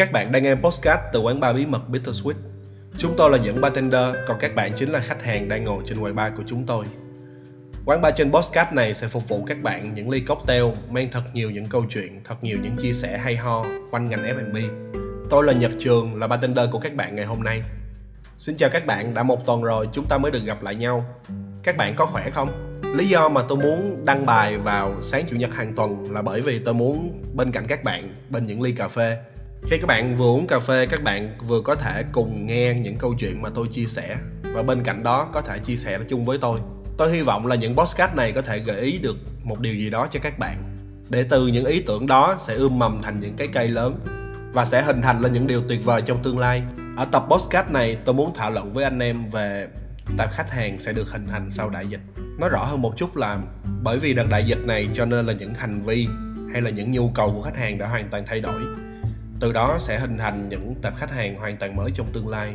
Các bạn đang nghe postcard từ quán bar bí mật Bittersweet. Chúng tôi là những bartender, còn các bạn chính là khách hàng đang ngồi trên quầy bar của chúng tôi. Quán bar trên postcard này sẽ phục vụ các bạn những ly cocktail mang thật nhiều những câu chuyện, thật nhiều những chia sẻ hay ho quanh ngành F&B. Tôi là Nhật Trường, là bartender của các bạn ngày hôm nay. Xin chào các bạn, đã một tuần rồi chúng ta mới được gặp lại nhau. Các bạn có khỏe không? Lý do mà tôi muốn đăng bài vào sáng chủ nhật hàng tuần là bởi vì tôi muốn bên cạnh các bạn bên những ly cà phê khi các bạn vừa uống cà phê, các bạn vừa có thể cùng nghe những câu chuyện mà tôi chia sẻ. Và bên cạnh đó, có thể chia sẻ chung với tôi. Tôi hy vọng là những podcast này có thể gợi ý được một điều gì đó cho các bạn, để từ những ý tưởng đó sẽ ươm mầm thành những cái cây lớn, và sẽ hình thành lên những điều tuyệt vời trong tương lai. Ở tập podcast này, tôi muốn thảo luận với anh em về tập khách hàng sẽ được hình thành sau đại dịch. Nói rõ hơn một chút là bởi vì đợt đại dịch này cho nên là những hành vi hay là những nhu cầu của khách hàng đã hoàn toàn thay đổi từ đó sẽ hình thành những tập khách hàng hoàn toàn mới trong tương lai.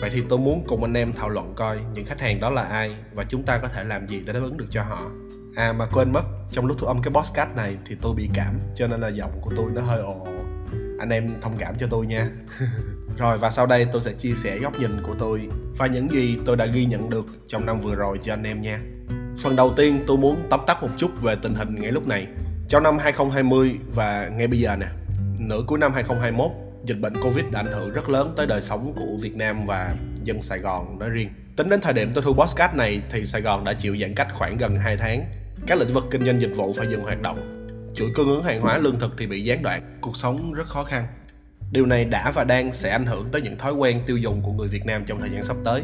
Vậy thì tôi muốn cùng anh em thảo luận coi những khách hàng đó là ai và chúng ta có thể làm gì để đáp ứng được cho họ. À mà quên mất, trong lúc thu âm cái podcast này thì tôi bị cảm, cho nên là giọng của tôi nó hơi ồ anh em thông cảm cho tôi nha. Rồi, và sau đây tôi sẽ chia sẻ góc nhìn của tôi và những gì tôi đã ghi nhận được trong năm vừa rồi cho anh em nha. Phần đầu tiên tôi muốn tóm tắt một chút về tình hình ngay lúc này. Trong năm 2020 và ngay bây giờ nè nửa cuối năm 2021 dịch bệnh Covid đã ảnh hưởng rất lớn tới đời sống của Việt Nam và dân Sài Gòn nói riêng. Tính đến thời điểm tôi thu podcast này thì Sài Gòn đã chịu giãn cách khoảng gần 2 tháng. Các lĩnh vực kinh doanh dịch vụ phải dừng hoạt động. Chuỗi cung ứng hàng hóa lương thực thì bị gián đoạn, cuộc sống rất khó khăn. Điều này đã và đang sẽ ảnh hưởng tới những thói quen tiêu dùng của người Việt Nam trong thời gian sắp tới.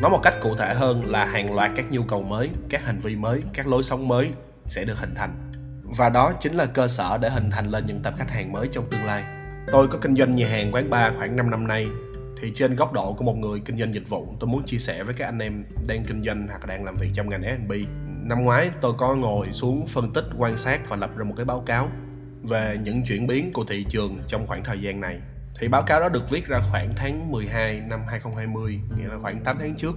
Nói một cách cụ thể hơn là hàng loạt các nhu cầu mới, các hành vi mới, các lối sống mới sẽ được hình thành và đó chính là cơ sở để hình thành lên những tập khách hàng mới trong tương lai. Tôi có kinh doanh nhà hàng quán bar khoảng 5 năm nay. Thì trên góc độ của một người kinh doanh dịch vụ, tôi muốn chia sẻ với các anh em đang kinh doanh hoặc đang làm việc trong ngành F&B năm ngoái, tôi có ngồi xuống phân tích, quan sát và lập ra một cái báo cáo về những chuyển biến của thị trường trong khoảng thời gian này. Thì báo cáo đó được viết ra khoảng tháng 12 năm 2020 nghĩa là khoảng 8 tháng trước.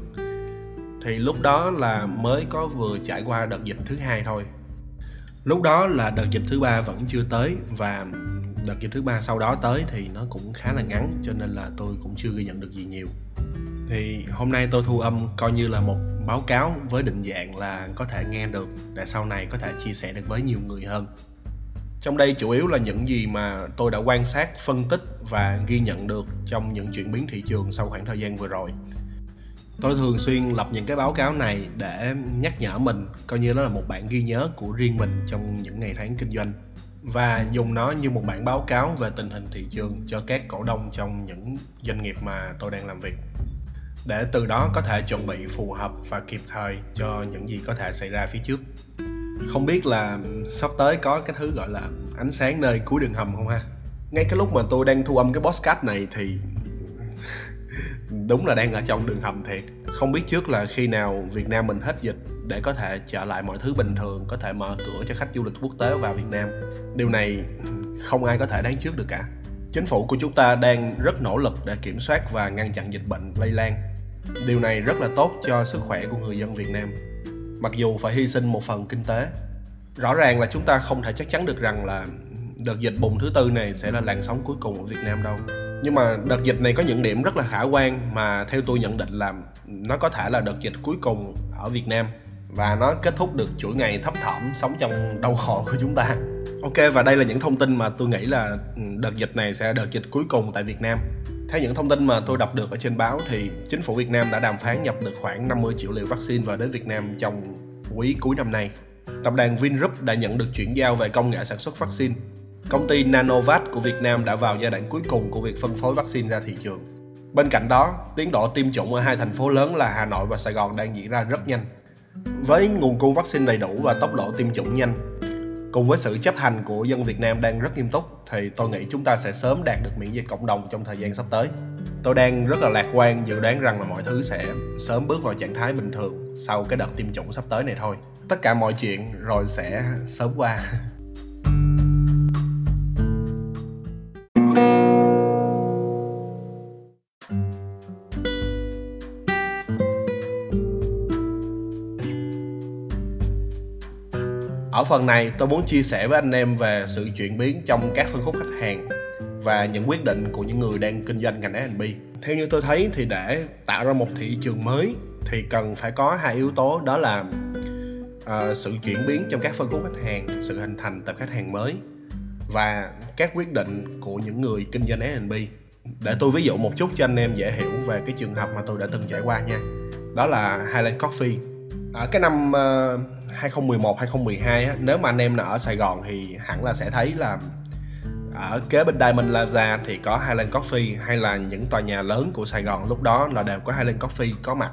Thì lúc đó là mới có vừa trải qua đợt dịch thứ hai thôi lúc đó là đợt dịch thứ ba vẫn chưa tới và đợt dịch thứ ba sau đó tới thì nó cũng khá là ngắn, cho nên là tôi cũng chưa ghi nhận được gì nhiều. Thì hôm nay tôi thu âm coi như là một báo cáo với định dạng là có thể nghe được để sau này có thể chia sẻ được với nhiều người hơn. Trong đây chủ yếu là những gì mà tôi đã quan sát, phân tích và ghi nhận được trong những chuyển biến thị trường sau khoảng thời gian vừa rồi tôi thường xuyên lập những cái báo cáo này để nhắc nhở mình, coi như nó là một bản ghi nhớ của riêng mình trong những ngày tháng kinh doanh. Và dùng nó như một bản báo cáo về tình hình thị trường cho các cổ đông trong những doanh nghiệp mà tôi đang làm việc. Để từ đó có thể chuẩn bị phù hợp và kịp thời cho những gì có thể xảy ra phía trước. Không biết là sắp tới có cái thứ gọi là ánh sáng nơi cuối đường hầm không ha? Ngay cái lúc mà tôi đang thu âm cái podcast này thì đúng là đang ở trong đường hầm thiệt. Không biết trước là khi nào Việt Nam mình hết dịch để có thể trở lại mọi thứ bình thường, có thể mở cửa cho khách du lịch quốc tế vào Việt Nam. Điều này không ai có thể đoán trước được cả. Chính phủ của chúng ta đang rất nỗ lực để kiểm soát và ngăn chặn dịch bệnh lây lan. Điều này rất là tốt cho sức khỏe của người dân Việt Nam. Mặc dù phải hy sinh một phần kinh tế, rõ ràng là chúng ta không thể chắc chắn được rằng là đợt dịch bùng thứ tư này sẽ là làn sóng cuối cùng ở Việt Nam đâu nhưng mà đợt dịch này có những điểm rất là khả quan mà theo tôi nhận định là nó có thể là đợt dịch cuối cùng ở Việt Nam. Và nó kết thúc được chuỗi ngày thấp thỏm sống trong đau khổ của chúng ta. Ok, và đây là những thông tin mà tôi nghĩ là ừ, đợt dịch này sẽ đợt dịch cuối cùng tại Việt Nam. Theo những thông tin mà tôi đọc được ở trên báo thì chính phủ Việt Nam đã đàm phán nhập được khoảng 50 triệu liều vaccine vào đến Việt Nam trong quý cuối năm nay. Tập đoàn Vingroup đã nhận được chuyển giao về công nghệ sản xuất vaccine. Công ty Nanovac của Việt Nam đã vào giai đoạn cuối cùng của việc phân phối vaccine ra thị trường. Bên cạnh đó, tiến độ tiêm chủng ở hai thành phố lớn là Hà Nội và Sài Gòn đang diễn ra rất nhanh. Với nguồn cung vaccine đầy đủ và tốc độ tiêm chủng nhanh, cùng với sự chấp hành của dân Việt Nam đang rất nghiêm túc thì tôi nghĩ chúng ta sẽ sớm đạt được miễn dịch cộng đồng trong thời gian sắp tới. Tôi đang rất là lạc quan dự đoán rằng là mọi thứ sẽ sớm bước vào trạng thái bình thường sau cái đợt tiêm chủng sắp tới này thôi. Tất cả mọi chuyện rồi sẽ sớm qua. Ở phần này tôi muốn chia sẻ với anh em về sự chuyển biến trong các phân khúc khách hàng và những quyết định của những người đang kinh doanh ngành F&B. Theo như tôi thấy thì để tạo ra một thị trường mới thì cần phải có hai yếu tố đó là uh, sự chuyển biến trong các phân khúc khách hàng, sự hình thành tập khách hàng mới và các quyết định của những người kinh doanh F&B. Để tôi ví dụ một chút cho anh em dễ hiểu về cái trường hợp mà tôi đã từng trải qua nha. Đó là Highland Coffee. Ở cái năm uh, 2011 2012 á, nếu mà anh em nào ở Sài Gòn thì hẳn là sẽ thấy là ở kế bên Diamond Plaza thì có Highland Coffee hay là những tòa nhà lớn của Sài Gòn lúc đó là đều có Highland Coffee có mặt.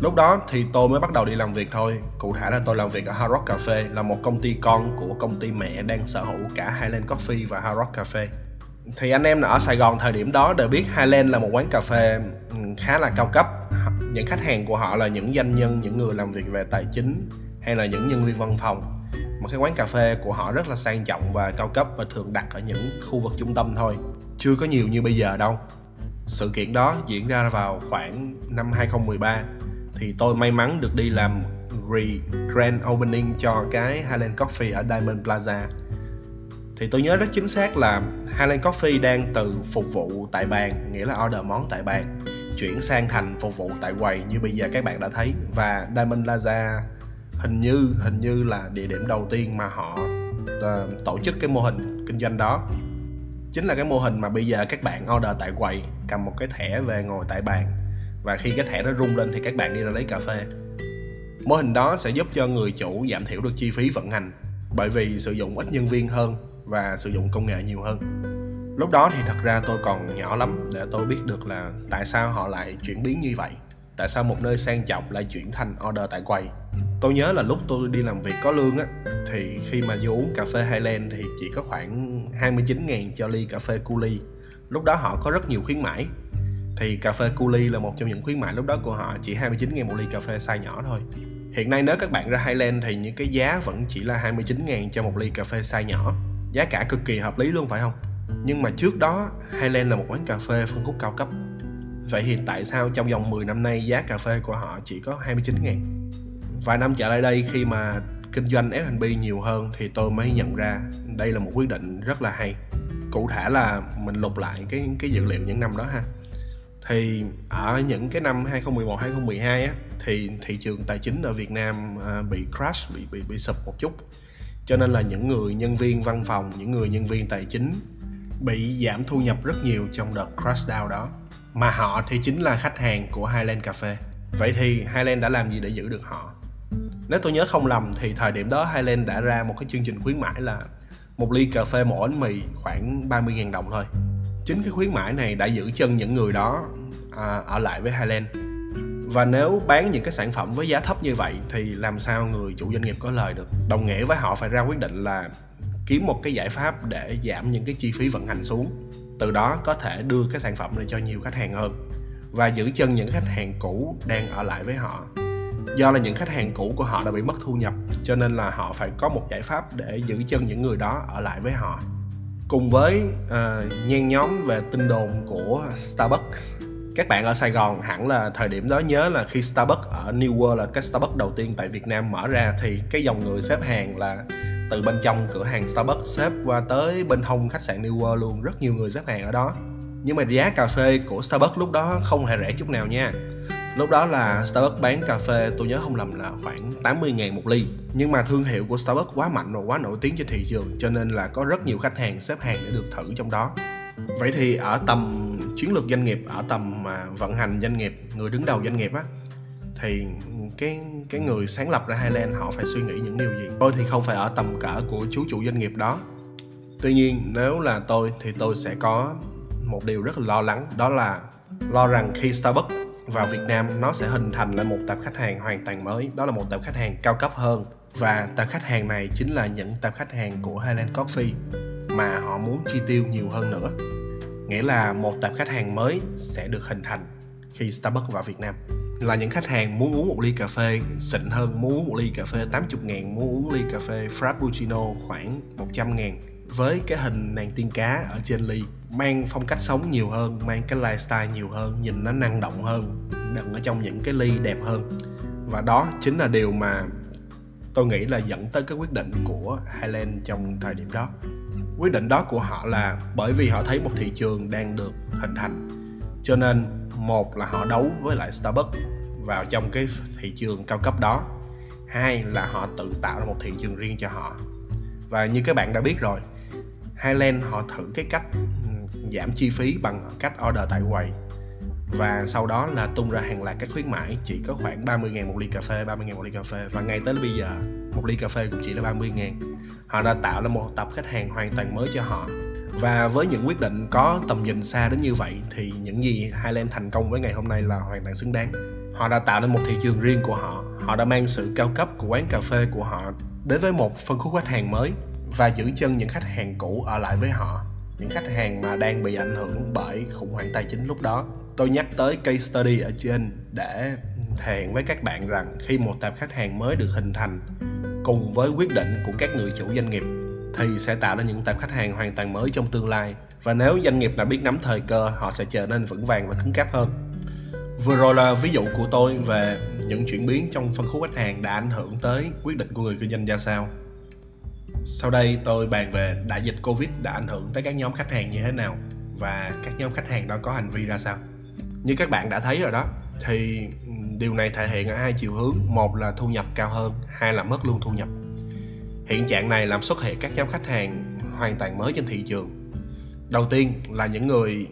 Lúc đó thì tôi mới bắt đầu đi làm việc thôi. Cụ thể là tôi làm việc ở Hard Rock Cafe là một công ty con của công ty mẹ đang sở hữu cả Highland Coffee và Hard Rock Cafe. Thì anh em ở Sài Gòn thời điểm đó đều biết Highland là một quán cà phê ừ, khá là cao cấp. Những khách hàng của họ là những doanh nhân những người làm việc về tài chính hay là những nhân viên văn phòng. Mà cái quán cà phê của họ rất là sang trọng và cao cấp và thường đặt ở những khu vực trung tâm thôi. Chưa có nhiều như bây giờ đâu. Sự kiện đó diễn ra vào khoảng năm 2013 thì tôi may mắn được đi làm re-grand opening cho cái Highland Coffee ở Diamond Plaza. Thì tôi nhớ rất chính xác là Highland Coffee đang từ phục vụ tại bàn, nghĩa là order món tại bàn, chuyển sang thành phục vụ tại quầy như bây giờ các bạn đã thấy. Và Diamond Plaza hình như hình như là địa điểm đầu tiên mà họ uh, tổ chức cái mô hình kinh doanh đó. Chính là cái mô hình mà bây giờ các bạn order tại quầy cầm một cái thẻ về ngồi tại bàn. Và khi cái thẻ nó rung lên thì các bạn đi ra lấy cà phê. Mô hình đó sẽ giúp cho người chủ giảm thiểu được chi phí vận hành bởi vì sử dụng ít nhân viên hơn và sử dụng công nghệ nhiều hơn. Lúc đó thì thật ra tôi còn nhỏ lắm để tôi biết được là tại sao họ lại chuyển biến như vậy tại sao một nơi sang trọng lại chuyển thành order tại quầy? Tôi nhớ là lúc tôi đi làm việc có lương á, thì khi mà vô uống cà phê Highland thì chỉ có khoảng 29 ngàn cho ly cà phê Culi lúc đó họ có rất nhiều khuyến mãi. Thì cà phê Culi là một trong những khuyến mãi lúc đó của họ, chỉ 29 ngàn một ly cà phê size nhỏ thôi. Hiện nay nếu các bạn ra Highland thì những cái giá vẫn chỉ là 29 ngàn cho một ly cà phê size nhỏ. Giá cả cực kỳ hợp lý luôn, phải không? Nhưng mà trước đó, Highland là một quán cà phê phân khúc cao cấp. Vậy thì tại sao trong vòng 10 năm nay giá cà phê của họ chỉ có 29 ngàn? Vài năm trở lại đây khi mà kinh doanh F&B nhiều hơn thì tôi mới nhận ra đây là một quyết định rất là hay. Cụ thể là mình lục lại cái cái dữ liệu những năm đó ha. Thì ở những cái năm 2011 2012 á thì thị trường tài chính ở Việt Nam à, bị crash bị bị bị sụp một chút. Cho nên là những người nhân viên văn phòng, những người nhân viên tài chính bị giảm thu nhập rất nhiều trong đợt crash down đó mà họ thì chính là khách hàng của Highland Cafe. Vậy thì Highland đã làm gì để giữ được họ? Nếu tôi nhớ không lầm thì thời điểm đó Highland đã ra một cái chương trình khuyến mãi là một ly cà phê một bánh mì khoảng 30.000 đồng thôi. Chính cái khuyến mãi này đã giữ chân những người đó à, ở lại với Highland. Và nếu bán những cái sản phẩm với giá thấp như vậy thì làm sao người chủ doanh nghiệp có lời được? Đồng nghĩa với họ phải ra quyết định là kiếm một cái giải pháp để giảm những cái chi phí vận hành xuống từ đó có thể đưa cái sản phẩm này cho nhiều khách hàng hơn và giữ chân những khách hàng cũ đang ở lại với họ. Do là những khách hàng cũ của họ đã bị mất thu nhập cho nên là họ phải có một giải pháp để giữ chân những người đó ở lại với họ. Cùng với uh, nhen nhóm về tin đồn của Starbucks các bạn ở Sài Gòn hẳn là thời điểm đó nhớ là khi Starbucks ở New World là cái Starbucks đầu tiên tại Việt Nam mở ra thì cái dòng người xếp hàng là từ bên trong cửa hàng Starbucks xếp qua tới bên hông khách sạn New World luôn. Rất nhiều người xếp hàng ở đó. Nhưng mà giá cà phê của Starbucks lúc đó không hề rẻ chút nào nha. Lúc đó là Starbucks bán cà phê tôi nhớ không lầm là khoảng 80 ngàn một ly. Nhưng mà thương hiệu của Starbucks quá mạnh và quá nổi tiếng trên thị trường Cho nên là có rất nhiều khách hàng xếp hàng để được thử trong đó. Vậy thì ở tầm chiến lược doanh nghiệp, ở tầm mà vận hành doanh nghiệp, người đứng đầu doanh nghiệp á thì cái cái người sáng lập ra Highland họ phải suy nghĩ những điều gì? Tôi thì không phải ở tầm cỡ của chú chủ doanh nghiệp đó. Tuy nhiên, nếu là tôi thì tôi sẽ có một điều rất là lo lắng, đó là lo rằng khi Starbucks vào Việt Nam nó sẽ hình thành lại một tập khách hàng hoàn toàn mới. Đó là một tập khách hàng cao cấp hơn và tập khách hàng này chính là những tập khách hàng của Highland Coffee mà họ muốn chi tiêu nhiều hơn nữa. Nghĩa là một tập khách hàng mới sẽ được hình thành khi Starbucks vào Việt Nam là những khách hàng muốn uống một ly cà phê xịn hơn, muốn uống một ly cà phê 80 ngàn, muốn uống ly cà phê Frappuccino khoảng 100 ngàn. Với cái hình nàng tiên cá ở trên ly, mang phong cách sống nhiều hơn, mang cái lifestyle nhiều hơn, nhìn nó năng động hơn, đựng ở trong những cái ly đẹp hơn. Và đó chính là điều mà tôi nghĩ là dẫn tới cái quyết định của Highland trong thời điểm đó. Quyết định đó của họ là bởi vì họ thấy một thị trường đang được hình thành. Cho nên một là họ đấu với lại Starbucks vào trong cái thị trường cao cấp đó. Hai là họ tự tạo ra một thị trường riêng cho họ. Và như các bạn đã biết rồi, Highland họ thử cái cách ừ, giảm chi phí bằng cách order tại quầy. Và sau đó là tung ra hàng loạt các khuyến mãi, chỉ có khoảng 30 ngàn một ly cà phê 30 ngàn một ly cà phê. Và ngay tới bây giờ, một ly cà phê cũng chỉ là 30 ngàn. Họ đã tạo ra một tập khách hàng hoàn toàn mới cho họ và với những quyết định có tầm nhìn xa đến như vậy, thì những gì Highland thành công với ngày hôm nay là hoàn toàn xứng đáng. Họ đã tạo nên một thị trường riêng của họ. Họ đã mang sự cao cấp của quán cà phê của họ đến với một phân khúc khách hàng mới và giữ chân những khách hàng cũ ở lại với họ. Những khách hàng mà đang bị ảnh hưởng bởi khủng hoảng tài chính lúc đó. Tôi nhắc tới case study ở trên để thể hiện với các bạn rằng khi một tệp khách hàng mới được hình thành cùng với quyết định của các người chủ doanh nghiệp thì sẽ tạo ra những tập khách hàng hoàn toàn mới trong tương lai. Và nếu doanh nghiệp nào biết nắm thời cơ, họ sẽ trở nên vững vàng và cứng cáp hơn. Vừa rồi là ví dụ của tôi về những chuyển biến trong phân khúc khách hàng đã ảnh hưởng tới quyết định của người kinh doanh ra sao. Sau đây tôi bàn về đại dịch covid đã ảnh hưởng tới các nhóm khách hàng như thế nào và các nhóm khách hàng đó có hành vi ra sao. Như các bạn đã thấy rồi đó, thì ừ, điều này thể hiện ở hai chiều hướng. Một là thu nhập cao hơn, hai là mất luôn thu nhập hiện trạng này làm xuất hiện các nhóm khách hàng hoàn toàn mới trên thị trường. Đầu tiên là những người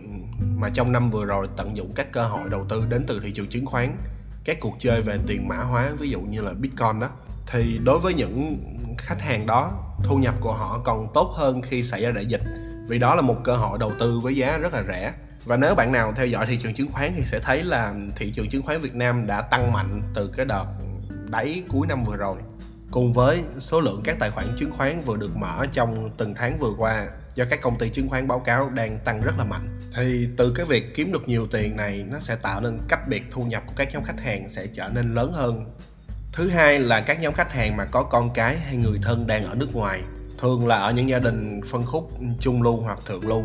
mà trong năm vừa rồi tận dụng các cơ hội đầu tư đến từ thị trường chứng khoán, các cuộc chơi về tiền mã hóa, ví dụ như là bitcoin đó, thì đối với những khách hàng đó, thu nhập của họ còn tốt hơn khi xảy ra đại dịch, vì đó là một cơ hội đầu tư với giá rất là rẻ. Và nếu bạn nào theo dõi thị trường chứng khoán thì sẽ thấy là thị trường chứng khoán Việt Nam đã tăng mạnh từ cái đợt đáy cuối năm vừa rồi cùng với số lượng các tài khoản chứng khoán vừa được mở trong từng tháng vừa qua, do các công ty chứng khoán báo cáo đang tăng rất là mạnh. Thì từ cái việc kiếm được nhiều tiền này, nó sẽ tạo nên cách biệt thu nhập của các nhóm khách hàng sẽ trở nên lớn hơn. Thứ hai là các nhóm khách hàng mà có con cái hay người thân đang ở nước ngoài, thường là ở những gia đình phân khúc trung lưu hoặc thượng lưu.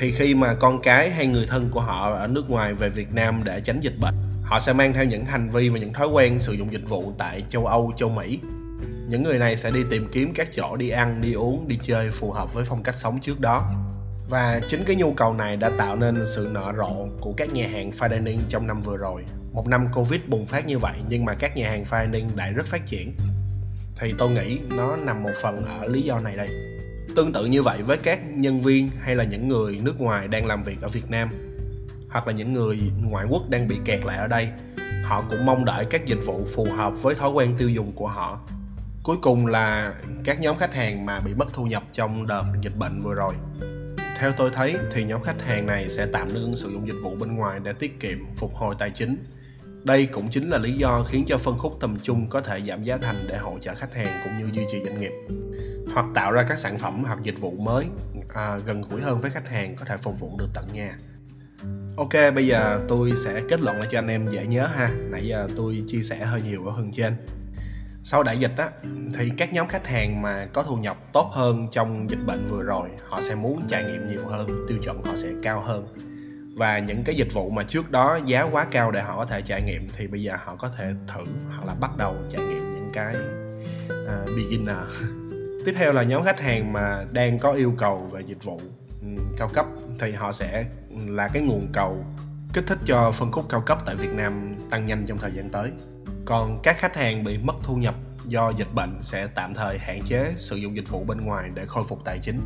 Thì khi mà con cái hay người thân của họ ở nước ngoài về Việt Nam để tránh dịch bệnh họ sẽ mang theo những hành vi và những thói quen sử dụng dịch vụ tại châu Âu, châu Mỹ. Những người này sẽ đi tìm kiếm các chỗ đi ăn, đi uống, đi chơi phù hợp với phong cách sống trước đó. Và chính cái nhu cầu này đã tạo nên sự nở rộ của các nhà hàng fine dining trong năm vừa rồi. Một năm covid bùng phát như vậy nhưng mà các nhà hàng fine dining lại rất phát triển. Thì tôi nghĩ nó nằm một phần ở lý do này đây. Tương tự như vậy với các nhân viên hay là những người nước ngoài đang làm việc ở việt nam hoặc là những người ngoại quốc đang bị kẹt lại ở đây. Họ cũng mong đợi các dịch vụ phù hợp với thói quen tiêu dùng của họ. Cuối cùng là các nhóm khách hàng mà bị mất thu nhập trong đợt dịch bệnh vừa rồi. Theo tôi thấy thì nhóm khách hàng này sẽ tạm ngưng sử dụng dịch vụ bên ngoài để tiết kiệm phục hồi tài chính. Đây cũng chính là lý do khiến cho phân khúc tầm trung có thể giảm giá thành để hỗ trợ khách hàng cũng như duy trì doanh nghiệp. Hoặc tạo ra các sản phẩm hoặc dịch vụ mới à, gần gũi hơn với khách hàng có thể phục vụ được tận nhà. Ok, bây giờ tôi sẽ kết luận lại cho anh em dễ nhớ ha. Nãy giờ tôi chia sẻ hơi nhiều ở phần trên. Sau đại dịch á, thì các nhóm khách hàng mà có thu nhập tốt hơn trong dịch bệnh vừa rồi, họ sẽ muốn trải nghiệm nhiều hơn, tiêu chuẩn họ sẽ cao hơn. Và những cái dịch vụ mà trước đó giá quá cao để họ có thể trải nghiệm thì bây giờ họ có thể thử hoặc là bắt đầu trải nghiệm những cái uh, beginner. Tiếp theo là nhóm khách hàng mà đang có yêu cầu về dịch vụ ừ, cao cấp thì họ sẽ là cái nguồn cầu kích thích cho phân khúc cao cấp tại Việt Nam tăng nhanh trong thời gian tới. Còn các khách hàng bị mất thu nhập do dịch bệnh sẽ tạm thời hạn chế sử dụng dịch vụ bên ngoài để khôi phục tài chính.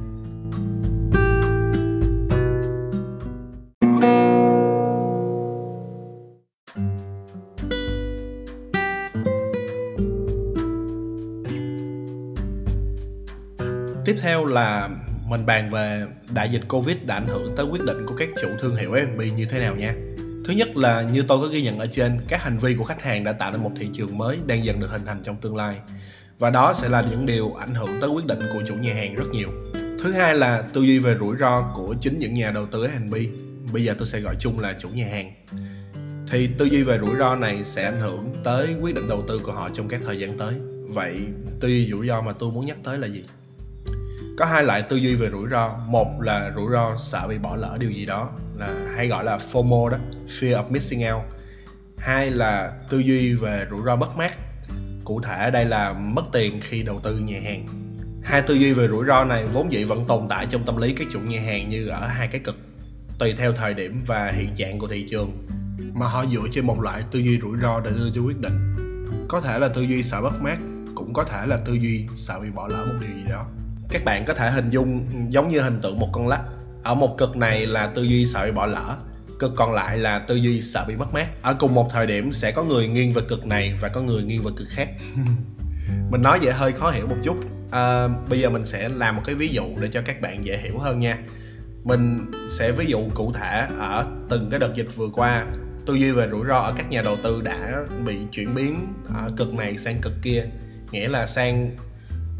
Tiếp theo là mình bàn về đại dịch Covid đã ảnh hưởng tới quyết định của các chủ thương hiệu F&B như thế nào nha. Thứ nhất là như tôi có ghi nhận ở trên, các hành vi của khách hàng đã tạo nên một thị trường mới đang dần được hình thành trong tương lai. Và đó sẽ là những điều ảnh hưởng tới quyết định của chủ nhà hàng rất nhiều. Thứ hai là tư duy về rủi ro của chính những nhà đầu tư F&B. Bây giờ tôi sẽ gọi chung là chủ nhà hàng. Thì tư duy về rủi ro này sẽ ảnh hưởng tới quyết định đầu tư của họ trong các thời gian tới. Vậy tư duy rủi ro mà tôi muốn nhắc tới là gì? Có hai loại tư duy về rủi ro. Một là rủi ro sợ bị bỏ lỡ điều gì đó, là hay gọi là FOMO đó, fear of missing out. Hai là tư duy về rủi ro mất mát. Cụ thể đây là mất tiền khi đầu tư nhà hàng. Hai tư duy về rủi ro này vốn dĩ vẫn tồn tại trong tâm lý các chủ nhà hàng như ở hai cái cực, tùy theo thời điểm và hiện trạng của thị trường. Mà họ dựa trên một loại tư duy rủi ro để đưa ra quyết định. Có thể là tư duy sợ mất mát, cũng có thể là tư duy sợ bị bỏ lỡ một điều gì đó các bạn có thể hình dung giống như hình tượng một con lắc. Ở một cực này là tư duy sợ bị bỏ lỡ cực còn lại là tư duy sợ bị mất mát. Ở cùng một thời điểm sẽ có người nghiêng về cực này và có người nghiêng về cực khác. Mình nói vậy hơi khó hiểu một chút. À, bây giờ mình sẽ làm một cái ví dụ để cho các bạn dễ hiểu hơn nha. Mình sẽ ví dụ cụ thể ở từng cái đợt dịch vừa qua. Tư duy về rủi ro ở các nhà đầu tư đã bị chuyển biến ở cực này sang cực kia nghĩa là sang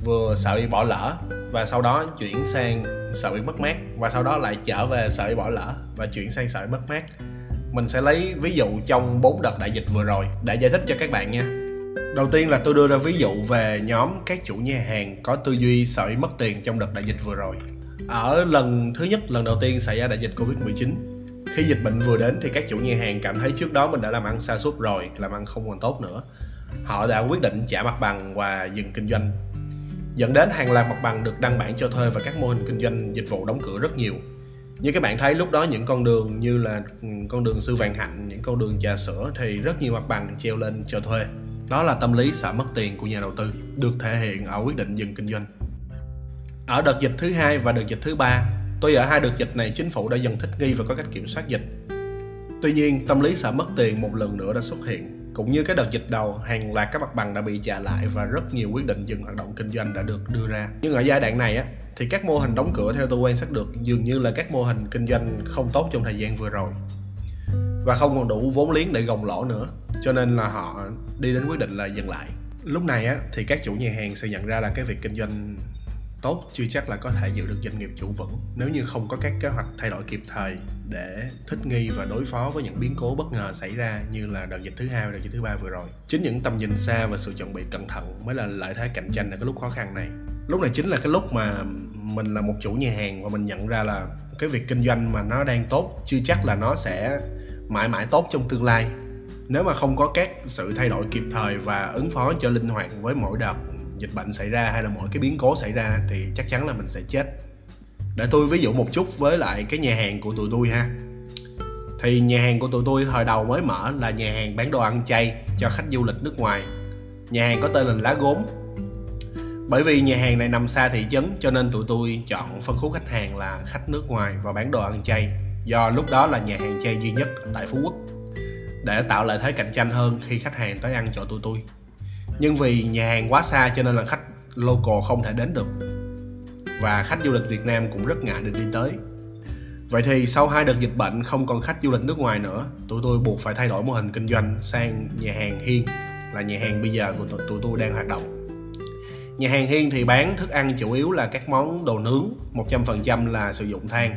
vừa sợ bị bỏ lỡ và sau đó chuyển sang sợ bị mất mát. Và sau đó lại trở về sợ bị bỏ lỡ và chuyển sang sợ bị mất mát. Mình sẽ lấy ví dụ trong bốn đợt đại dịch vừa rồi để giải thích cho các bạn nha. Đầu tiên là tôi đưa ra ví dụ về nhóm các chủ nhà hàng có tư duy sợ bị mất tiền trong đợt đại dịch vừa rồi. Ở lần thứ nhất, lần đầu tiên xảy ra đại dịch covid 19 khi dịch bệnh vừa đến thì các chủ nhà hàng cảm thấy trước đó mình đã làm ăn xa suốt rồi, làm ăn không còn tốt nữa. Họ đã quyết định trả mặt bằng và dừng kinh doanh dẫn đến hàng loạt mặt bằng được đăng bản cho thuê và các mô hình kinh doanh dịch vụ đóng cửa rất nhiều. Như các bạn thấy, lúc đó những con đường như là ừ, con đường sư vạn hạnh, những con đường trà sữa thì rất nhiều mặt bằng treo lên cho thuê. Đó là tâm lý sợ mất tiền của nhà đầu tư, được thể hiện ở quyết định dừng kinh doanh. Ở đợt dịch thứ hai và đợt dịch thứ ba tuy ở hai đợt dịch này, chính phủ đã dần thích nghi và có cách kiểm soát dịch. Tuy nhiên, tâm lý sợ mất tiền một lần nữa đã xuất hiện cũng như cái đợt dịch đầu, hàng loạt các mặt bằng đã bị trả lại và rất nhiều quyết định dừng hoạt động kinh doanh đã được đưa ra. Nhưng ở giai đoạn này á, thì các mô hình đóng cửa theo tôi quan sát được dường như là các mô hình kinh doanh không tốt trong thời gian vừa rồi và không còn đủ vốn liếng để gồng lỗ nữa cho nên là họ đi đến quyết định là dừng lại lúc này á thì các chủ nhà hàng sẽ nhận ra là cái việc kinh doanh tốt, chưa chắc là có thể giữ được doanh nghiệp chủ vững nếu như không có các kế hoạch thay đổi kịp thời để thích nghi và đối phó với những biến cố bất ngờ xảy ra như là đợt dịch thứ hai và đợt dịch thứ ba vừa rồi. Chính những tầm nhìn xa và sự chuẩn bị cẩn thận mới là lợi thế cạnh tranh ở cái lúc khó khăn này. Lúc này chính là cái lúc mà mình là một chủ nhà hàng và mình nhận ra là cái việc kinh doanh mà nó đang tốt, chưa chắc là nó sẽ mãi mãi tốt trong tương lai. Nếu mà không có các sự thay đổi kịp thời và ứng phó cho linh hoạt với mỗi đợt dịch bệnh xảy ra hay là mọi cái biến cố xảy ra thì chắc chắn là mình sẽ chết. Để tôi ví dụ một chút với lại cái nhà hàng của tụi tôi ha. Thì nhà hàng của tụi tôi thời đầu mới mở là nhà hàng bán đồ ăn chay cho khách du lịch nước ngoài. Nhà hàng có tên là lá gốm. Bởi vì nhà hàng này nằm xa thị trấn cho nên tụi tôi chọn phân khúc khách hàng là khách nước ngoài và bán đồ ăn chay. Do lúc đó là nhà hàng chay duy nhất tại phú quốc. Để tạo lợi thế cạnh tranh hơn khi khách hàng tới ăn chỗ tụi tôi nhưng vì nhà hàng quá xa cho nên là khách local không thể đến được. Và khách du lịch Việt Nam cũng rất ngại được đi tới. Vậy thì sau hai đợt dịch bệnh, không còn khách du lịch nước ngoài nữa, Tụi tôi buộc phải thay đổi mô hình kinh doanh sang nhà hàng Hiên, Là nhà hàng bây giờ của tụi tôi đang hoạt động. Nhà hàng Hiên thì bán thức ăn chủ yếu là các món đồ nướng 100% là sử dụng than.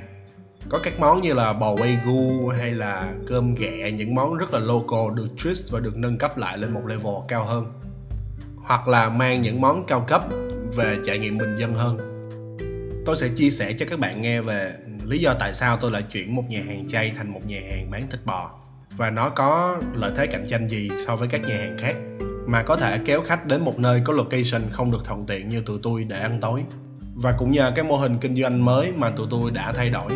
Có các món như là bò wagyu hay là cơm ghẹ, những món rất là local, được twist và được nâng cấp lại lên một level cao hơn hoặc là mang những món cao cấp về trải nghiệm bình dân hơn. Tôi sẽ chia sẻ cho các bạn nghe về lý do tại sao tôi lại chuyển một nhà hàng chay thành một nhà hàng bán thịt bò. Và nó có lợi thế cạnh tranh gì so với các nhà hàng khác mà có thể kéo khách đến một nơi có location không được thuận tiện như tụi tôi để ăn tối. Và cũng nhờ cái mô hình kinh doanh mới mà tụi tôi đã thay đổi,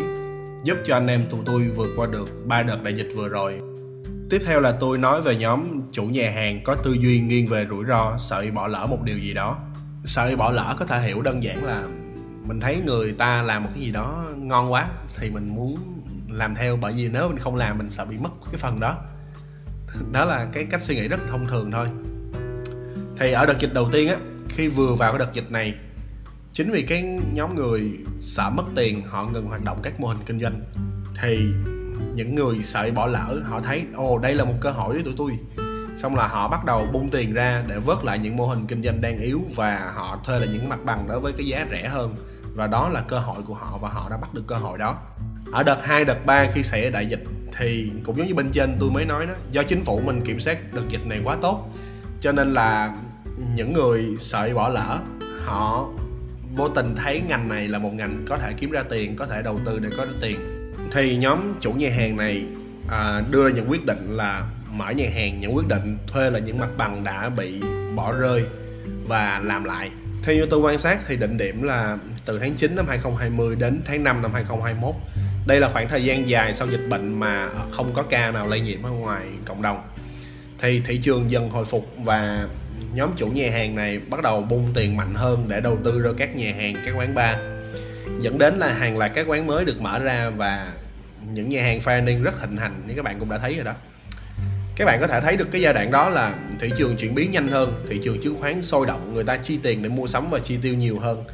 giúp cho anh em tụi tôi vượt qua được ba đợt đại dịch vừa rồi tiếp theo là tôi nói về nhóm chủ nhà hàng có tư duy nghiêng về rủi ro, sợ bỏ lỡ một điều gì đó. Sợ bỏ lỡ có thể hiểu đơn giản là mình thấy người ta làm một cái gì đó ngon quá thì mình muốn làm theo, bởi vì nếu mình không làm mình sợ bị mất cái phần đó. Đó là cái cách suy nghĩ rất thông thường thôi. Thì ở đợt dịch đầu tiên á, khi vừa vào cái đợt dịch này, chính vì cái nhóm người sợ mất tiền, họ ngừng hoạt động các mô hình kinh doanh. Thì những người sợ bỏ lỡ họ thấy ồ đây là một cơ hội với tụi tôi. Xong là họ bắt đầu bung tiền ra để vớt lại những mô hình kinh doanh đang yếu và họ thuê lại những mặt bằng đó với cái giá rẻ hơn. Và đó là cơ hội của họ và họ đã bắt được cơ hội đó. Ở đợt 2, đợt 3 khi xảy ra đại dịch thì cũng giống như bên trên tôi mới nói đó do chính phủ mình kiểm soát đợt dịch này quá tốt cho nên là những người sợ bỏ lỡ họ vô tình thấy ngành này là một ngành có thể kiếm ra tiền có thể đầu tư để có được tiền thì nhóm chủ nhà hàng này à, đưa ra những quyết định là mở nhà hàng những quyết định thuê là những mặt bằng đã bị bỏ rơi và làm lại Theo như tôi quan sát thì định điểm là từ tháng 9 năm 2020 đến tháng 5 năm 2021. Đây là khoảng thời gian dài sau dịch bệnh mà không có ca nào lây nhiễm ở ngoài cộng đồng. Thì thị trường dần hồi phục và nhóm chủ nhà hàng này bắt đầu bung tiền mạnh hơn để đầu tư ra các nhà hàng, các quán bar. Dẫn đến là hàng loạt các quán mới được mở ra và những nhà hàng fine dining rất hình thành, như các bạn cũng đã thấy rồi đó. Các bạn có thể thấy được cái giai đoạn đó là thị trường chuyển biến nhanh hơn, thị trường chứng khoán sôi động, người ta chi tiền để mua sắm và chi tiêu nhiều hơn.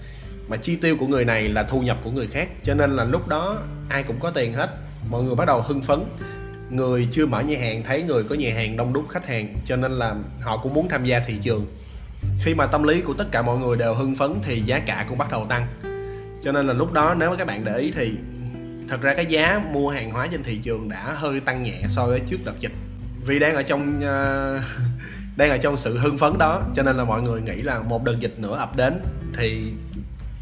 Mà chi tiêu của người này là thu nhập của người khác, cho nên là lúc đó ai cũng có tiền hết. Mọi người bắt đầu hưng phấn. Người chưa mở nhà hàng, thấy người có nhà hàng đông đúc, khách hàng, cho nên là họ cũng muốn tham gia thị trường. Khi mà tâm lý của tất cả mọi người đều hưng phấn thì giá cả cũng bắt đầu tăng cho nên là lúc đó nếu mà các bạn để ý thì thật ra cái giá mua hàng hóa trên thị trường đã hơi tăng nhẹ so với trước đợt dịch. Vì đang ở trong uh, đang ở trong sự hưng phấn đó cho nên là mọi người nghĩ là một đợt dịch nữa ập đến thì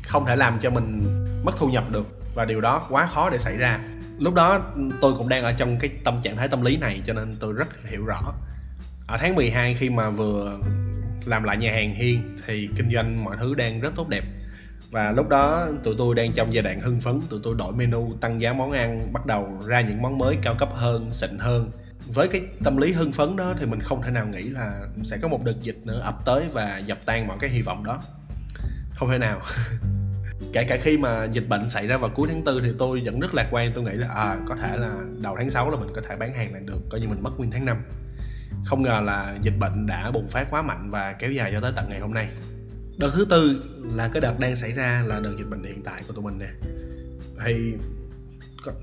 không thể làm cho mình mất thu nhập được và điều đó quá khó để xảy ra. Lúc đó tôi cũng đang ở trong cái tâm trạng thái tâm lý này cho nên tôi rất hiểu rõ. Ở tháng 12 khi mà vừa làm lại nhà hàng hiên thì kinh doanh mọi thứ đang rất tốt đẹp và lúc đó tụi tôi đang trong giai đoạn hưng phấn. Tụi tôi đổi menu tăng giá món ăn bắt đầu ra những món mới cao cấp hơn xịn hơn. Với cái tâm lý hưng phấn đó thì mình không thể nào nghĩ là sẽ có một đợt dịch nữa ập tới và dập tan mọi cái hy vọng đó. Không thể nào. Kể cả khi mà dịch bệnh xảy ra vào cuối tháng tư thì tôi vẫn rất lạc quan. Tôi nghĩ là à, có thể là đầu tháng 6 là mình có thể bán hàng lại được coi như mình mất nguyên tháng 5 không ngờ là dịch bệnh đã bùng phát quá mạnh và kéo dài cho tới tận ngày hôm nay đợt thứ tư là cái đợt đang xảy ra là đợt dịch bệnh hiện tại của tụi mình nè. Thì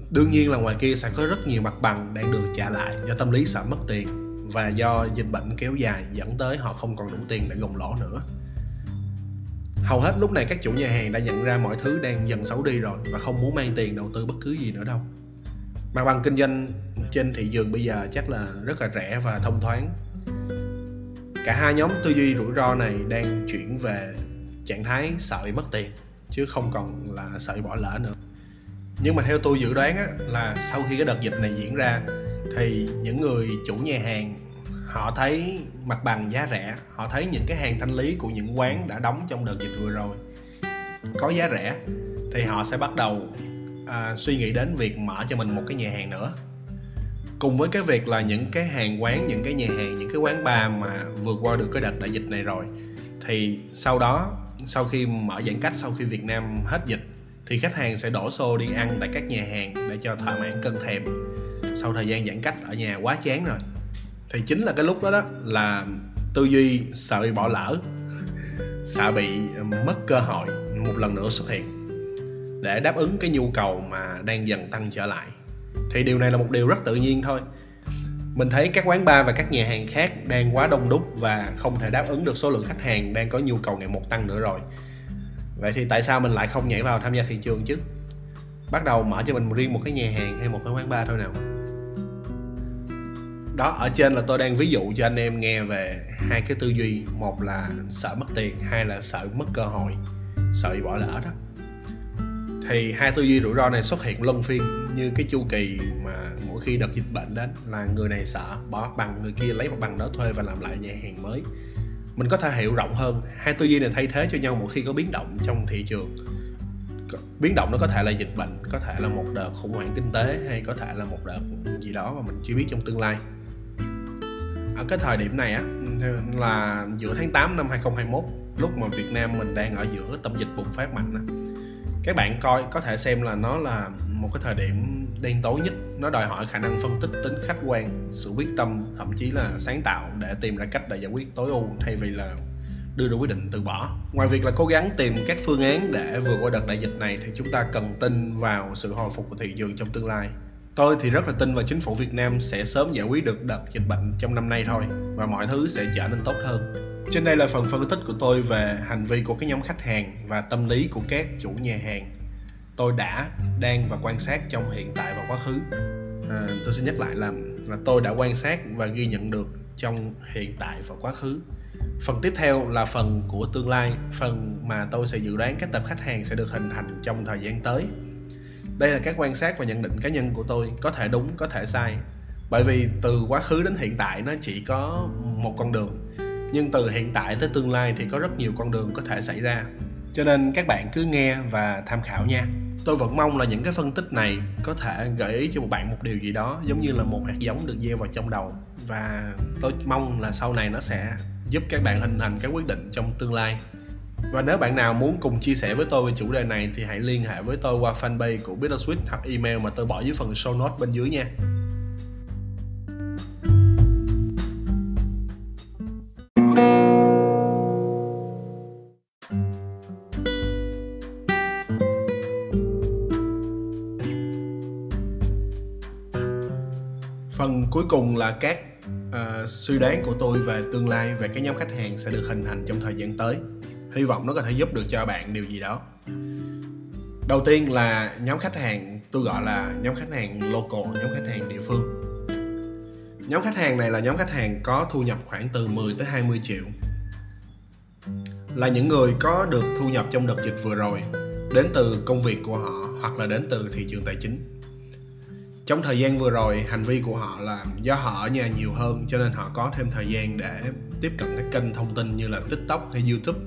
đương nhiên là ngoài kia sẽ có rất nhiều mặt bằng đang được trả lại do tâm lý sợ mất tiền và do dịch bệnh kéo dài dẫn tới họ không còn đủ tiền để gồng lỗ nữa. Hầu hết lúc này các chủ nhà hàng đã nhận ra mọi thứ đang dần xấu đi rồi và không muốn mang tiền đầu tư bất cứ gì nữa đâu. Mặt bằng kinh doanh trên thị trường bây giờ chắc là rất là rẻ và thông thoáng cả hai nhóm tư duy rủi ro này đang chuyển về trạng thái sợ bị mất tiền chứ không còn là sợ bị bỏ lỡ nữa. Nhưng mà theo tôi dự đoán á, là sau khi cái đợt dịch này diễn ra thì những người chủ nhà hàng họ thấy mặt bằng giá rẻ họ thấy những cái hàng thanh lý của những quán đã đóng trong đợt dịch vừa rồi có giá rẻ thì họ sẽ bắt đầu à, suy nghĩ đến việc mở cho mình một cái nhà hàng nữa cùng với cái việc là những cái hàng quán, những cái nhà hàng, những cái quán bar mà vượt qua được cái đợt đại dịch này rồi, thì sau đó, sau khi mở giãn cách, sau khi Việt Nam hết dịch, thì khách hàng sẽ đổ xô đi ăn tại các nhà hàng để cho thỏa mãn cơn thèm. Sau thời gian giãn cách ở nhà quá chán rồi, thì chính là cái lúc đó đó là tư duy sợ bị bỏ lỡ, sợ bị mất cơ hội một lần nữa xuất hiện để đáp ứng cái nhu cầu mà đang dần tăng trở lại thì điều này là một điều rất tự nhiên thôi. Mình thấy các quán bar và các nhà hàng khác đang quá đông đúc và không thể đáp ứng được số lượng khách hàng đang có nhu cầu ngày một tăng nữa rồi. Vậy thì tại sao mình lại không nhảy vào tham gia thị trường chứ? Bắt đầu mở cho mình riêng một cái nhà hàng hay một cái quán bar thôi nào. Đó, ở trên là tôi đang ví dụ cho anh em nghe về hai cái tư duy. Một là sợ mất tiền, hai là sợ mất cơ hội, sợ bị bỏ lỡ đó. Thì hai tư duy rủi ro này xuất hiện luân phiên như cái chu kỳ mà mỗi khi đợt dịch bệnh đến là người này sợ bỏ bằng, người kia lấy một bằng đó thuê và làm lại nhà hàng mới. Mình có thể hiểu rộng hơn, hai tư duy này thay thế cho nhau mỗi khi có biến động trong thị trường. Biến động nó có thể là dịch bệnh, có thể là một đợt khủng hoảng kinh tế hay có thể là một đợt gì đó mà mình chưa biết trong tương lai. Ở cái thời điểm này á, là giữa tháng 8 năm 2021 lúc mà Việt Nam mình đang ở giữa tâm dịch bùng phát mạnh á các bạn coi, có thể xem là nó là một cái thời điểm đen tối nhất. Nó đòi hỏi khả năng phân tích tính khách quan, sự quyết tâm, thậm chí là sáng tạo để tìm ra cách để giải quyết tối ưu thay vì là đưa ra quyết định từ bỏ. Ngoài việc là cố gắng tìm các phương án để vượt qua đợt đại dịch này, thì chúng ta cần tin vào sự hồi phục của thị trường trong tương lai. Tôi thì rất là tin vào chính phủ Việt Nam sẽ sớm giải quyết được đợt dịch bệnh trong năm nay thôi, và mọi thứ sẽ trở nên tốt hơn trên đây là phần phân tích của tôi về hành vi của các nhóm khách hàng và tâm lý của các chủ nhà hàng. Tôi đã đang và quan sát trong hiện tại và quá khứ. À, tôi xin nhắc lại là là tôi đã quan sát và ghi nhận được trong hiện tại và quá khứ. Phần tiếp theo là phần của tương lai phần mà tôi sẽ dự đoán các tập khách hàng sẽ được hình thành trong thời gian tới. Đây là các quan sát và nhận định cá nhân của tôi có thể đúng có thể sai. Bởi vì từ quá khứ đến hiện tại nó chỉ có một con đường nhưng từ hiện tại tới tương lai thì có rất nhiều con đường có thể xảy ra. Cho nên các bạn cứ nghe và tham khảo nha. Tôi vẫn mong là những cái phân tích này có thể gợi ý cho một bạn một điều gì đó giống như là một hạt giống được gieo vào trong đầu. Và tôi mong là sau này nó sẽ giúp các bạn hình thành các quyết định trong tương lai. Và nếu bạn nào muốn cùng chia sẻ với tôi về chủ đề này thì hãy liên hệ với tôi qua fanpage của Bittersweet hoặc email mà tôi bỏ dưới phần show notes bên dưới nha. Cùng là các uh, suy đoán của tôi về tương lai về cái nhóm khách hàng sẽ được hình thành trong thời gian tới. Hy vọng nó có thể giúp được cho bạn điều gì đó. Đầu tiên là nhóm khách hàng tôi gọi là nhóm khách hàng local nhóm khách hàng địa phương. Nhóm khách hàng này là nhóm khách hàng có thu nhập khoảng từ 10 tới 20 triệu. Là những người có được thu nhập trong đợt dịch vừa rồi đến từ công việc của họ hoặc là đến từ thị trường tài chính trong thời gian vừa rồi, hành vi của họ là do họ ở nhà nhiều hơn, cho nên họ có thêm thời gian để tiếp cận các kênh thông tin như là tiktok hay youtube.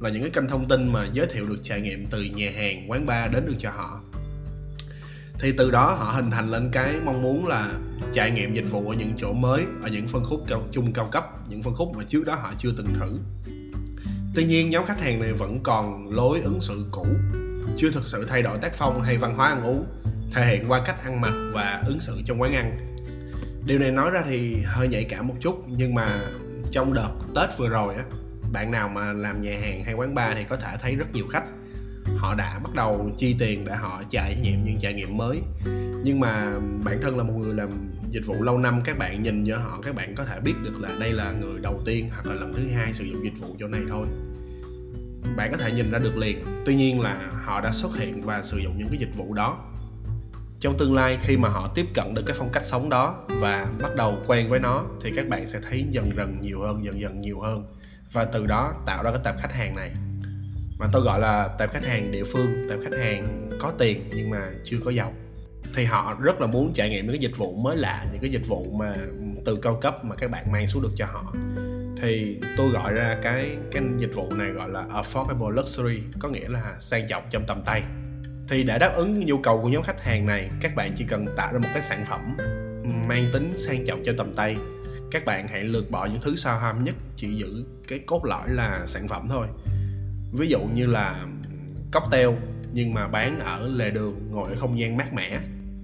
Là những cái kênh thông tin mà giới thiệu được trải nghiệm từ nhà hàng, quán bar đến được cho họ. Thì từ đó họ hình thành lên cái mong muốn là trải nghiệm dịch vụ ở những chỗ mới, ở những phân khúc cao, chung cao cấp, những phân khúc mà trước đó họ chưa từng thử. Tuy nhiên, nhóm khách hàng này vẫn còn lối ứng xử cũ, chưa thực sự thay đổi tác phong hay văn hóa ăn uống thể hiện qua cách ăn mặc và ứng xử trong quán ăn. Điều này nói ra thì hơi nhạy cảm một chút, nhưng mà trong đợt tết vừa rồi á, bạn nào mà làm nhà hàng hay quán bar thì có thể thấy rất nhiều khách. Họ đã bắt đầu chi tiền để họ trải nghiệm những trải nghiệm mới. Nhưng mà bản thân là một người làm dịch vụ lâu năm, các bạn nhìn cho họ, các bạn có thể biết được là đây là người đầu tiên hoặc là lần thứ hai sử dụng dịch vụ chỗ này thôi. Bạn có thể nhìn ra được liền. Tuy nhiên là họ đã xuất hiện và sử dụng những cái dịch vụ đó trong tương lai, khi mà họ tiếp cận được cái phong cách sống đó và bắt đầu quen với nó, thì các bạn sẽ thấy dần dần nhiều hơn, dần dần nhiều hơn. Và từ đó tạo ra cái tệp khách hàng này. Mà tôi gọi là tệp khách hàng địa phương, tệp khách hàng có tiền nhưng mà chưa có giàu. Thì họ rất là muốn trải nghiệm những cái dịch vụ mới lạ, những cái dịch vụ mà từ cao cấp mà các bạn mang xuống được cho họ. Thì tôi gọi ra cái cái dịch vụ này gọi là affordable luxury, có nghĩa là sang trọng trong tầm tay thì để đáp ứng nhu cầu của nhóm khách hàng này, các bạn chỉ cần tạo ra một cái sản phẩm mang tính sang trọng cho tầm tay. Các bạn hãy lược bỏ những thứ sao ham nhất, chỉ giữ cái cốt lõi là sản phẩm thôi. Ví dụ như là cocktail, nhưng mà bán ở lề đường, ngồi ở không gian mát mẻ.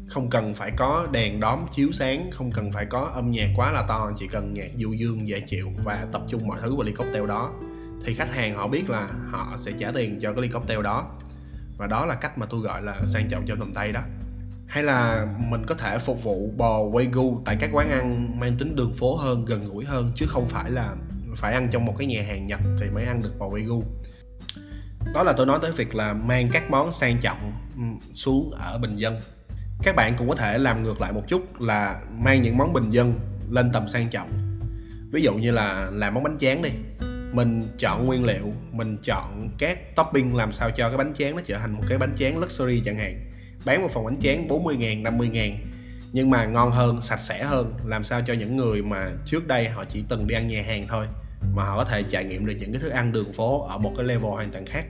Không cần phải có đèn đóm chiếu sáng, không cần phải có âm nhạc quá là to, chỉ cần nhạc du dương dễ chịu và tập trung mọi thứ vào ly cocktail đó. Thì khách hàng họ biết là họ sẽ trả tiền cho cái ly cocktail đó và đó là cách mà tôi gọi là sang trọng cho tầm tay đó. Hay là mình có thể phục vụ bò wagyu tại các quán ăn mang tính đường phố hơn, gần gũi hơn, chứ không phải là phải ăn trong một cái nhà hàng nhật thì mới ăn được bò wagyu đó là tôi nói tới việc là mang các món sang trọng xuống ở bình dân. Các bạn cũng có thể làm ngược lại một chút là mang những món bình dân lên tầm sang trọng. Ví dụ như là làm món bánh tráng đi mình chọn nguyên liệu, mình chọn các topping làm sao cho cái bánh tráng nó trở thành một cái bánh tráng luxury chẳng hạn. Bán một phần bánh tráng 40 ngàn 50 ngàn, nhưng mà ngon hơn, sạch sẽ hơn, làm sao cho những người mà trước đây họ chỉ từng đi ăn nhà hàng thôi, mà họ có thể trải nghiệm được những cái thức ăn đường phố ở một cái level hoàn toàn khác.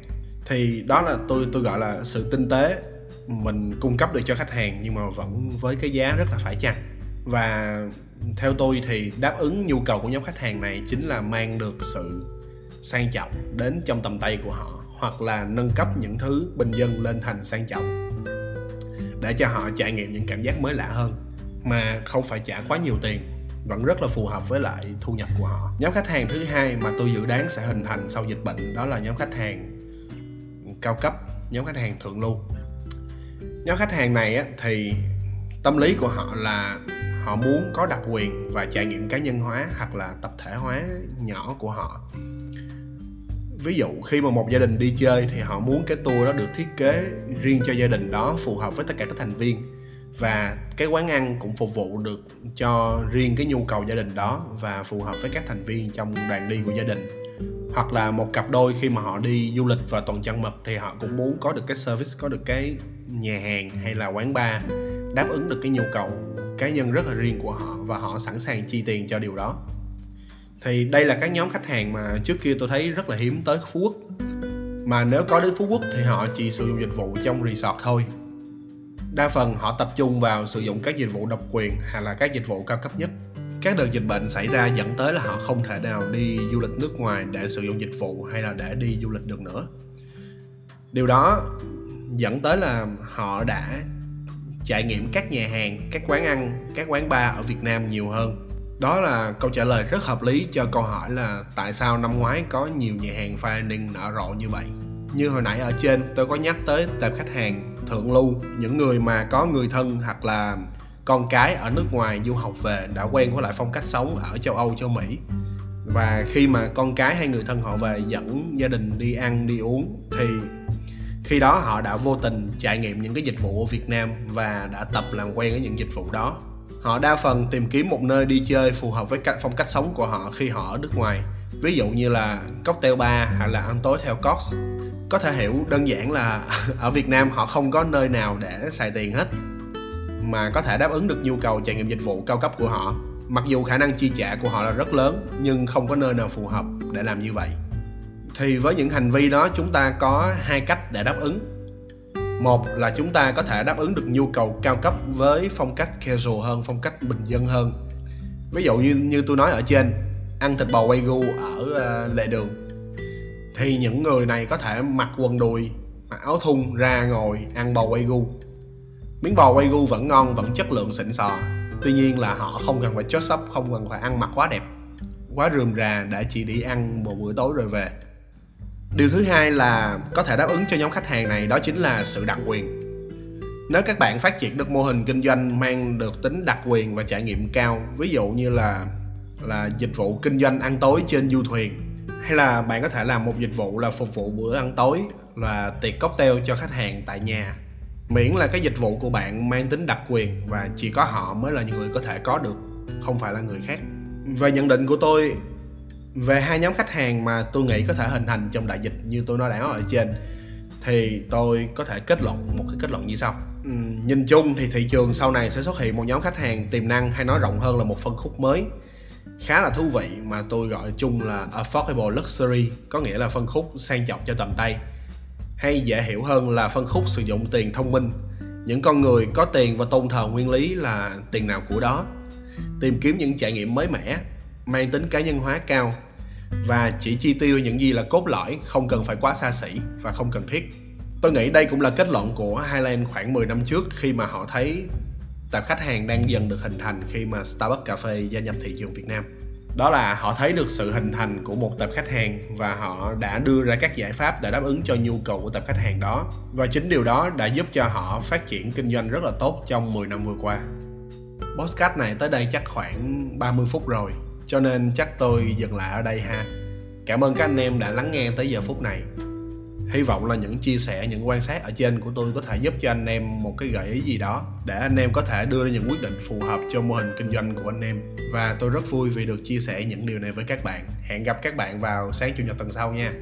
Thì đó là tôi tôi gọi là sự tinh tế mình cung cấp được cho khách hàng nhưng mà vẫn với cái giá rất là phải chăng. Và theo tôi thì đáp ứng nhu cầu của nhóm khách hàng này chính là mang được sự sang trọng đến trong tầm tay của họ, hoặc là nâng cấp những thứ bình dân lên thành sang trọng, để cho họ trải nghiệm những cảm giác mới lạ hơn, mà không phải trả quá nhiều tiền, vẫn rất là phù hợp với lại thu nhập của họ. Nhóm khách hàng thứ hai mà tôi dự đoán sẽ hình thành sau dịch bệnh đó là nhóm khách hàng cao cấp, nhóm khách hàng thượng lưu. Nhóm khách hàng này thì tâm lý của họ là họ muốn có đặc quyền và trải nghiệm cá nhân hóa hoặc là tập thể hóa nhỏ của họ. Ví dụ, khi mà một gia đình đi chơi thì họ muốn cái tour đó được thiết kế riêng cho gia đình đó, phù hợp với tất cả các thành viên. Và cái quán ăn cũng phục vụ được cho riêng cái nhu cầu gia đình đó và phù hợp với các thành viên trong đoàn đi của gia đình. Hoặc là một cặp đôi khi mà họ đi du lịch và tuần trăng mật thì họ cũng muốn có được cái service, có được cái nhà hàng hay là quán bar đáp ứng được cái nhu cầu cá nhân rất là riêng của họ và họ sẵn sàng chi tiền cho điều đó. Thì đây là các nhóm khách hàng mà trước kia tôi thấy rất là hiếm tới Phú Quốc. Mà nếu có đến Phú Quốc thì họ chỉ sử dụng dịch vụ trong resort thôi. Đa phần họ tập trung vào sử dụng các dịch vụ độc quyền hay là các dịch vụ cao cấp nhất. Các đợt dịch bệnh xảy ra dẫn tới là họ không thể nào đi du lịch nước ngoài để sử dụng dịch vụ hay là để đi du lịch được nữa. Điều đó dẫn tới là họ đã trải nghiệm các nhà hàng, các quán ăn, các quán bar ở việt nam nhiều hơn. Đó là câu trả lời rất hợp lý cho câu hỏi là tại sao năm ngoái có nhiều nhà hàng fine dining nở rộ như vậy. Như hồi nãy ở trên, tôi có nhắc tới tệp khách hàng thượng lưu, những người mà có người thân hoặc là con cái ở nước ngoài du học về đã quen với lại phong cách sống ở châu âu, châu mỹ. Và khi mà con cái hay người thân họ về dẫn gia đình đi ăn, đi uống thì khi đó họ đã vô tình trải nghiệm những cái dịch vụ ở Việt Nam và đã tập làm quen với những dịch vụ đó. Họ đa phần tìm kiếm một nơi đi chơi phù hợp với cách, phong cách sống của họ khi họ ở nước ngoài, ví dụ như là cocktail bar hay là ăn tối theo cox. Có thể hiểu đơn giản là ở Việt Nam họ không có nơi nào để xài tiền hết, mà có thể đáp ứng được nhu cầu trải nghiệm dịch vụ cao cấp của họ. Mặc dù khả năng chi trả của họ là rất lớn, nhưng không có nơi nào phù hợp để làm như vậy thì với những hành vi đó chúng ta có hai cách để đáp ứng. Một là chúng ta có thể đáp ứng được nhu cầu cao cấp với phong cách casual hơn phong cách bình dân hơn. Ví dụ như như tôi nói ở trên ăn thịt bò wagyu ở uh, lề đường. Thì những người này có thể mặc quần đùi mặc áo thun ra ngồi ăn bò wagyu. Miếng bò wagyu vẫn ngon vẫn chất lượng xịn sò. Tuy nhiên là họ không cần phải chót sắp không cần phải ăn mặc quá đẹp quá rườm rà để chỉ đi ăn một bữa tối rồi về điều thứ hai là có thể đáp ứng cho nhóm khách hàng này, đó chính là sự đặc quyền. Nếu các bạn phát triển được mô hình kinh doanh mang được tính đặc quyền và trải nghiệm cao, ví dụ như là là dịch vụ kinh doanh ăn tối trên du thuyền, hay là bạn có thể làm một dịch vụ là phục vụ bữa ăn tối là tiệc cocktail cho khách hàng tại nhà, miễn là cái dịch vụ của bạn mang tính đặc quyền và chỉ có họ mới là những người có thể có được, không phải là người khác. Về nhận định của tôi về hai nhóm khách hàng mà tôi nghĩ có thể hình thành trong đại dịch như tôi nói đã ở trên thì tôi có thể kết luận một cái kết luận như sau. Ừ, nhìn chung thì thị trường sau này sẽ xuất hiện một nhóm khách hàng tiềm năng hay nói rộng hơn là một phân khúc mới. Khá là thú vị mà tôi gọi chung là affordable luxury có nghĩa là phân khúc sang trọng cho tầm tay. Hay dễ hiểu hơn là phân khúc sử dụng tiền thông minh. Những con người có tiền và tôn thờ nguyên lý là tiền nào của đó. Tìm kiếm những trải nghiệm mới mẻ mang tính cá nhân hóa cao và chỉ chi tiêu những gì là cốt lõi, không cần phải quá xa xỉ và không cần thiết. Tôi nghĩ đây cũng là kết luận của Highland khoảng 10 năm trước khi mà họ thấy tập khách hàng đang dần được hình thành khi mà Starbucks Cà phê gia nhập thị trường Việt Nam. Đó là họ thấy được sự hình thành của một tập khách hàng và họ đã đưa ra các giải pháp để đáp ứng cho nhu cầu của tập khách hàng đó. Và chính điều đó đã giúp cho họ phát triển kinh doanh rất là tốt trong 10 năm vừa qua. Postcard này tới đây chắc khoảng 30 phút rồi cho nên chắc tôi dừng lại ở đây ha. Cảm ơn các anh em đã lắng nghe tới giờ phút này. Hy vọng là những chia sẻ, những quan sát ở trên của tôi có thể giúp cho anh em một cái gợi ý gì đó, để anh em có thể đưa ra những quyết định phù hợp cho mô hình kinh doanh của anh em. Và tôi rất vui vì được chia sẻ những điều này với các bạn. Hẹn gặp các bạn vào sáng chủ nhật tuần sau nha.